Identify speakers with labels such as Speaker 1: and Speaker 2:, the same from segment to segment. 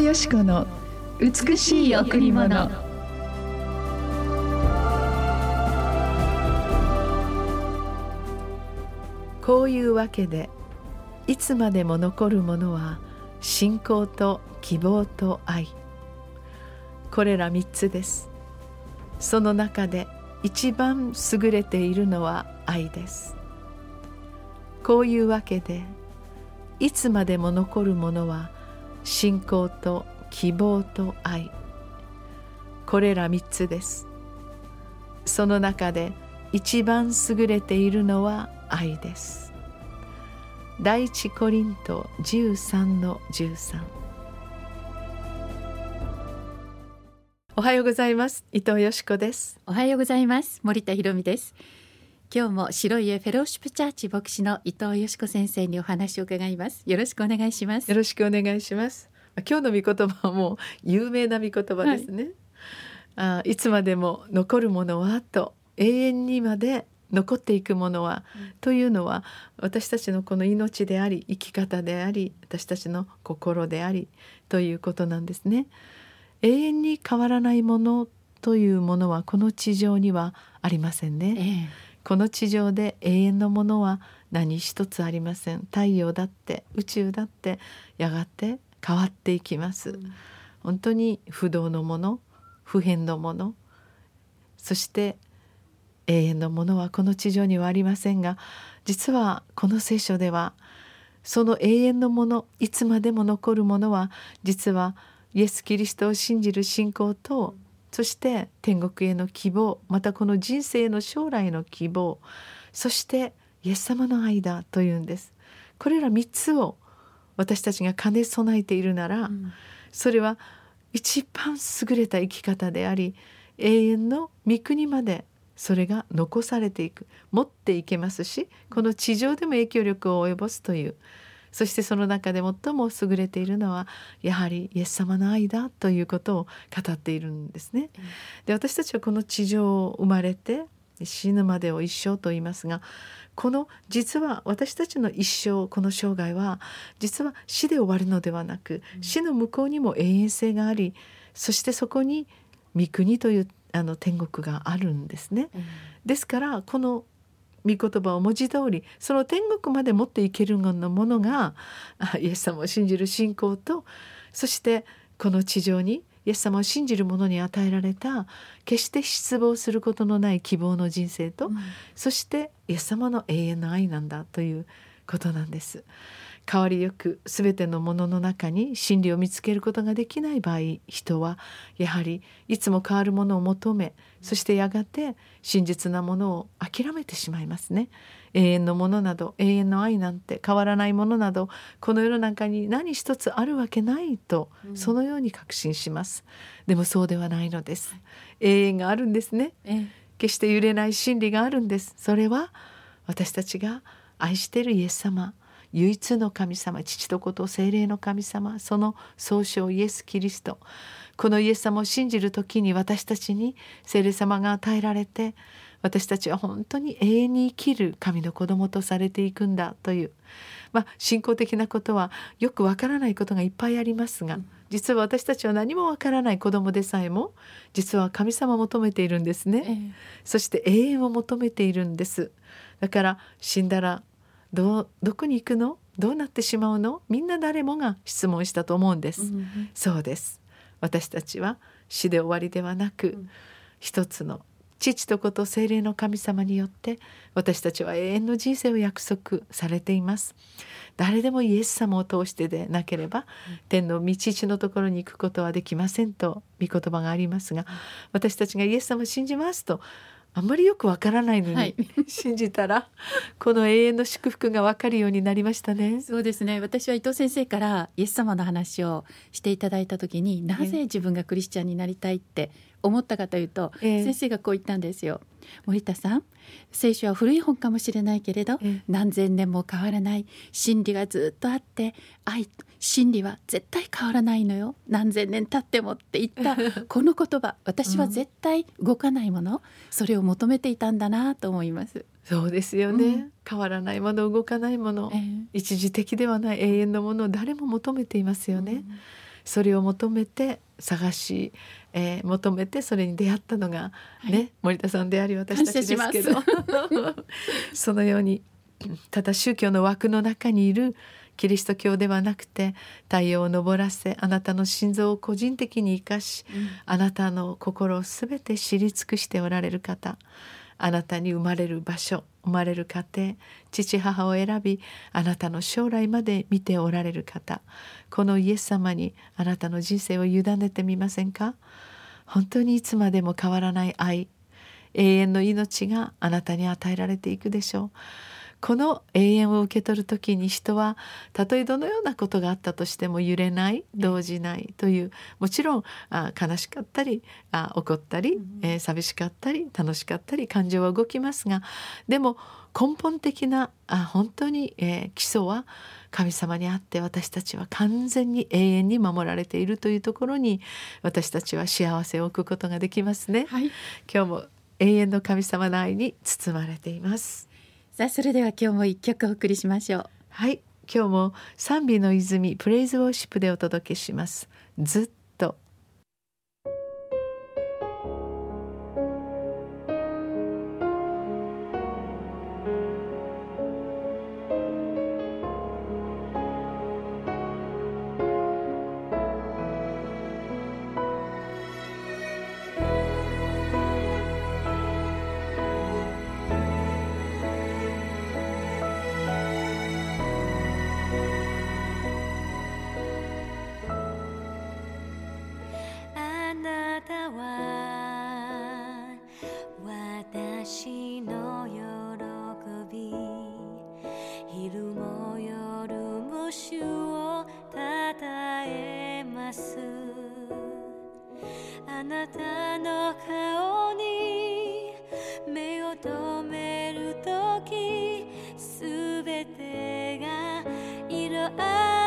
Speaker 1: よし子の美しい贈り物。
Speaker 2: こういうわけでいつまでも残るものは信仰と希望と愛。これら三つです。その中で一番優れているのは愛です。こういうわけでいつまでも残るものは信仰と希望と愛。これら三つです。その中で一番優れているのは愛です。第一コリント13の13おはようございます。伊藤よしこです。
Speaker 3: おはようございます。森田博美です。今日も白い家フェローシップチャーチ牧師の伊藤よしこ先生にお話を伺います。よろしくお願いします。
Speaker 2: よろしくお願いします。今日の御言葉はもう有名な御言葉ですね、はい、あいつまでも残るものはと永遠にまで残っていくものは、うん、というのは私たちのこの命であり生き方であり私たちの心でありということなんですね。永遠に変わらないものというものはこの地上にはありませんね。ええ、この地上で永遠のものは何一つありません。太陽だって宇宙だってやがて変わっていきます。うん、本当に不動のもの不変のものそして永遠のものはこの地上にはありませんが実はこの聖書ではその永遠のものいつまでも残るものは実はイエス・キリストを信じる信仰とそして天国への希望またこの人生の将来の希望そしてイエス様の愛だというんです。これら3つを私たちが兼ね備えているなら、うん、それは一番優れた生き方であり永遠の御国までそれが残されていく持っていけますしこの地上でも影響力を及ぼすというそしてその中で最も優れているのはやはりイエス様の愛だということを語っているんですね。で私たちはこの地上を生まれて死ぬまでを一生と言いますがこの実は私たちの一生この生涯は実は死で終わるのではなく死の向こうにも永遠性がありそしてそこに御国というあの天国があるんですね。ですからこの御言葉を文字通りその天国まで持っていけるものがイエス様を信じる信仰とそしてこの地上にイエス様を信じる者に与えられた決して失望することのない希望の人生と、うん、そしてイエス様の永遠の愛なんだということなんです。変わりよく全てのものの中に真理を見つけることができない場合人はやはりいつも変わるものを求めそしてやがて真実なものを諦めてしまいますね。永遠のものなど永遠の愛なんて変わらないものなどこの世の中に何一つあるわけないと、そのように確信します。でもそうではないのです。永遠があるんですね。決して揺れない真理があるんです。それは私たちが愛しているイエス様唯一の神様父と子と精霊の神様その総称イエス・キリスト。このイエス様を信じる時に私たちに精霊様が与えられて私たちは本当に永遠に生きる神の子供とされていくんだという、まあ、信仰的なことはよくわからないことがいっぱいありますが、実は私たちは何もわからない子供でさえも実は神様を求めているんですね、ええ、そして永遠を求めているんです。だから死んだらどどこに行くの？どうなってしまうの？みんな誰もが質問したと思うんです、うんうん、そうです。私たちは死で終わりではなく、うん、一つの父と子と精霊の神様によって私たちは永遠の人生を約束されています。誰でもイエス様を通してでなければ、うん、天の道父のところに行くことはできませんと御言葉がありますが私たちがイエス様を信じますとあんまりよくわからないのに、はい、信じたらこの永遠の祝福がわかるようになりましたね。
Speaker 3: そうですね。私は伊藤先生からイエス様の話をしていただいた時に、なぜ自分がクリスチャンになりたいって思ったかというと、えー、先生がこう言ったんですよ。森田さん聖書は古い本かもしれないけれど、えー、何千年も変わらない真理がずっとあって愛真理は絶対変わらないのよ。何千年経ってもって言った この言葉。私は絶対動かないもの、うん、それを求めていたんだなと思います。
Speaker 2: そうですよね、うん、変わらないもの動かないもの、えー、一時的ではない永遠のものを誰も求めていますよね。うん。それを求めて探し、えー、求めてそれに出会ったのがね、はい、森田さんであり私たちですけど。そのようにただ宗教の枠の中にいるキリスト教ではなくて太陽を昇らせあなたの心臓を個人的に生かし、うん、あなたの心を全て知り尽くしておられる方あなたに生まれる場所生まれる家庭父母を選びあなたの将来まで見ておられる方このイエス様にあなたの人生を委ねてみませんか？本当にいつまでも変わらない愛永遠の命があなたに与えられていくでしょうこの永遠を受け取る時に人はたとえどのようなことがあったとしても揺れない動じないというもちろんあ悲しかったりあ怒ったり、えー、寂しかったり楽しかったり感情は動きますがでも根本的なあ本当に、えー、基礎は神様にあって私たちは完全に永遠に守られているというところに私たちは幸せを置くことができますね。はい、今日も永遠の神様の愛に包まれています。
Speaker 3: さあそれでは今日も一曲お送りしましょう。
Speaker 2: はい今日も賛美の泉プレイズウォーシップでお届けします。ずっ
Speaker 4: あなたの顔に目を留めるときすべてが色あ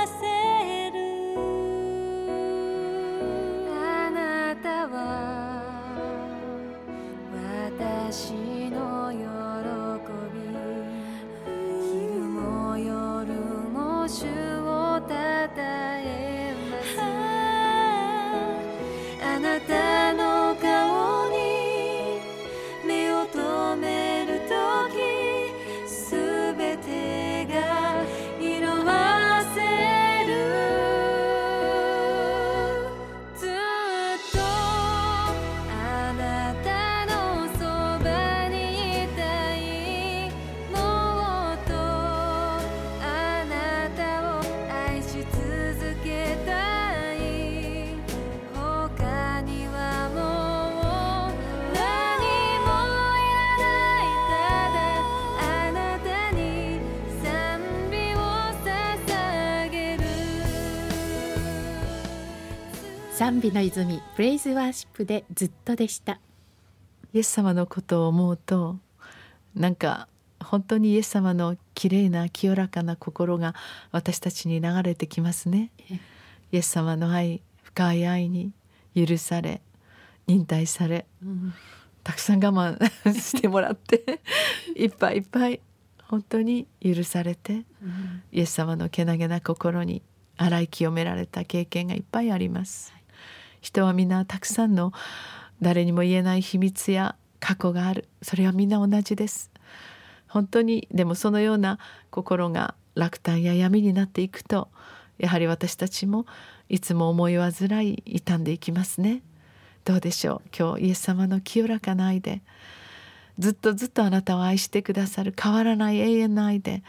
Speaker 3: 賛美の泉プレイズワーシップでずっとでした。
Speaker 2: イエス様のことを思うとなんか本当にイエス様の綺麗な清らかな心が私たちに流れてきますね。イエス様の愛深い愛に許され忍耐され、うん、たくさん我慢してもらって いっぱいいっぱい本当に許されて、うん、イエス様のけなげな心に洗い清められた経験がいっぱいあります。人は皆たくさんの誰にも言えない秘密や過去がある。それはみんな同じです。本当にでもそのような心が落胆や闇になっていくとやはり私たちもいつも思い煩い傷んでいきますね。どうでしょう？今日イエス様の清らかな愛でずっとずっとあなたを愛してくださる変わらない永遠の愛で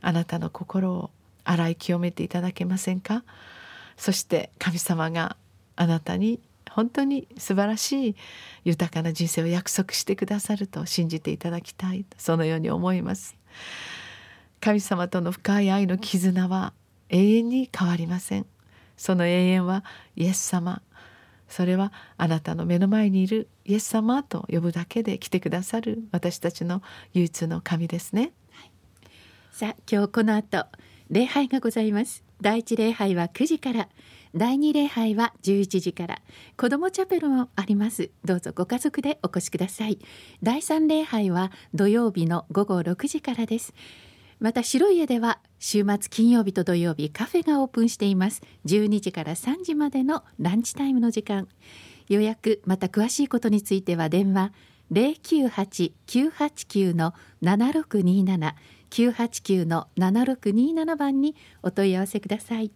Speaker 2: あなたの心を洗い清めていただけませんか？そして神様があなたに本当に素晴らしい豊かな人生を約束してくださると信じていただきたいそのように思います。神様との深い愛の絆は永遠に変わりません。その永遠はイエス様。それはあなたの目の前にいるイエス様と呼ぶだけで来てくださる。私たちの唯一の神ですね、はい、
Speaker 3: さあ今日この後礼拝がございます。第一礼拝は9時から。第二礼拝は11時から。子どもチャペルもあります。どうぞご家族でお越しください。第三礼拝は土曜日の午後6時からです。また白い家では週末金曜日と土曜日カフェがオープンしています。12時から3時までのランチタイムの時間。予約また詳しいことについては電話098-989の7627 989の7627番にお問い合わせください。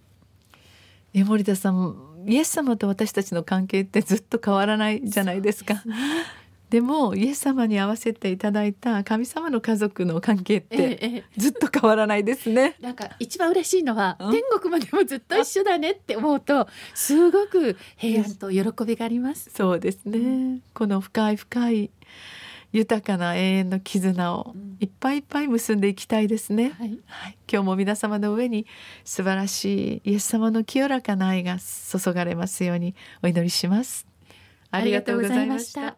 Speaker 2: え森田さんイエス様と私たちの関係ってずっと変わらないじゃないですか。でもイエス様に合わせていただいた神様の家族の関係ってずっと変わらないですね。
Speaker 3: なんか一番嬉しいのは、うん、天国までもずっと一緒だねって思うとすごく平安と喜びがあります。
Speaker 2: そうですね。この深い深い豊かな永遠の絆をいっぱいいっぱい結んでいきたいですね、はい、はい、今日も皆様の上に素晴らしいイエス様の清らかな愛が注がれますようにお祈りします。
Speaker 3: ありがとうございました